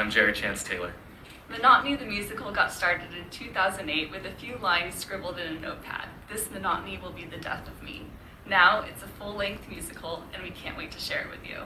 I'm Jerry Chance Taylor. Monotony the musical got started in 2008 with a few lines scribbled in a notepad. This monotony will be the death of me. Now it's a full length musical, and we can't wait to share it with you.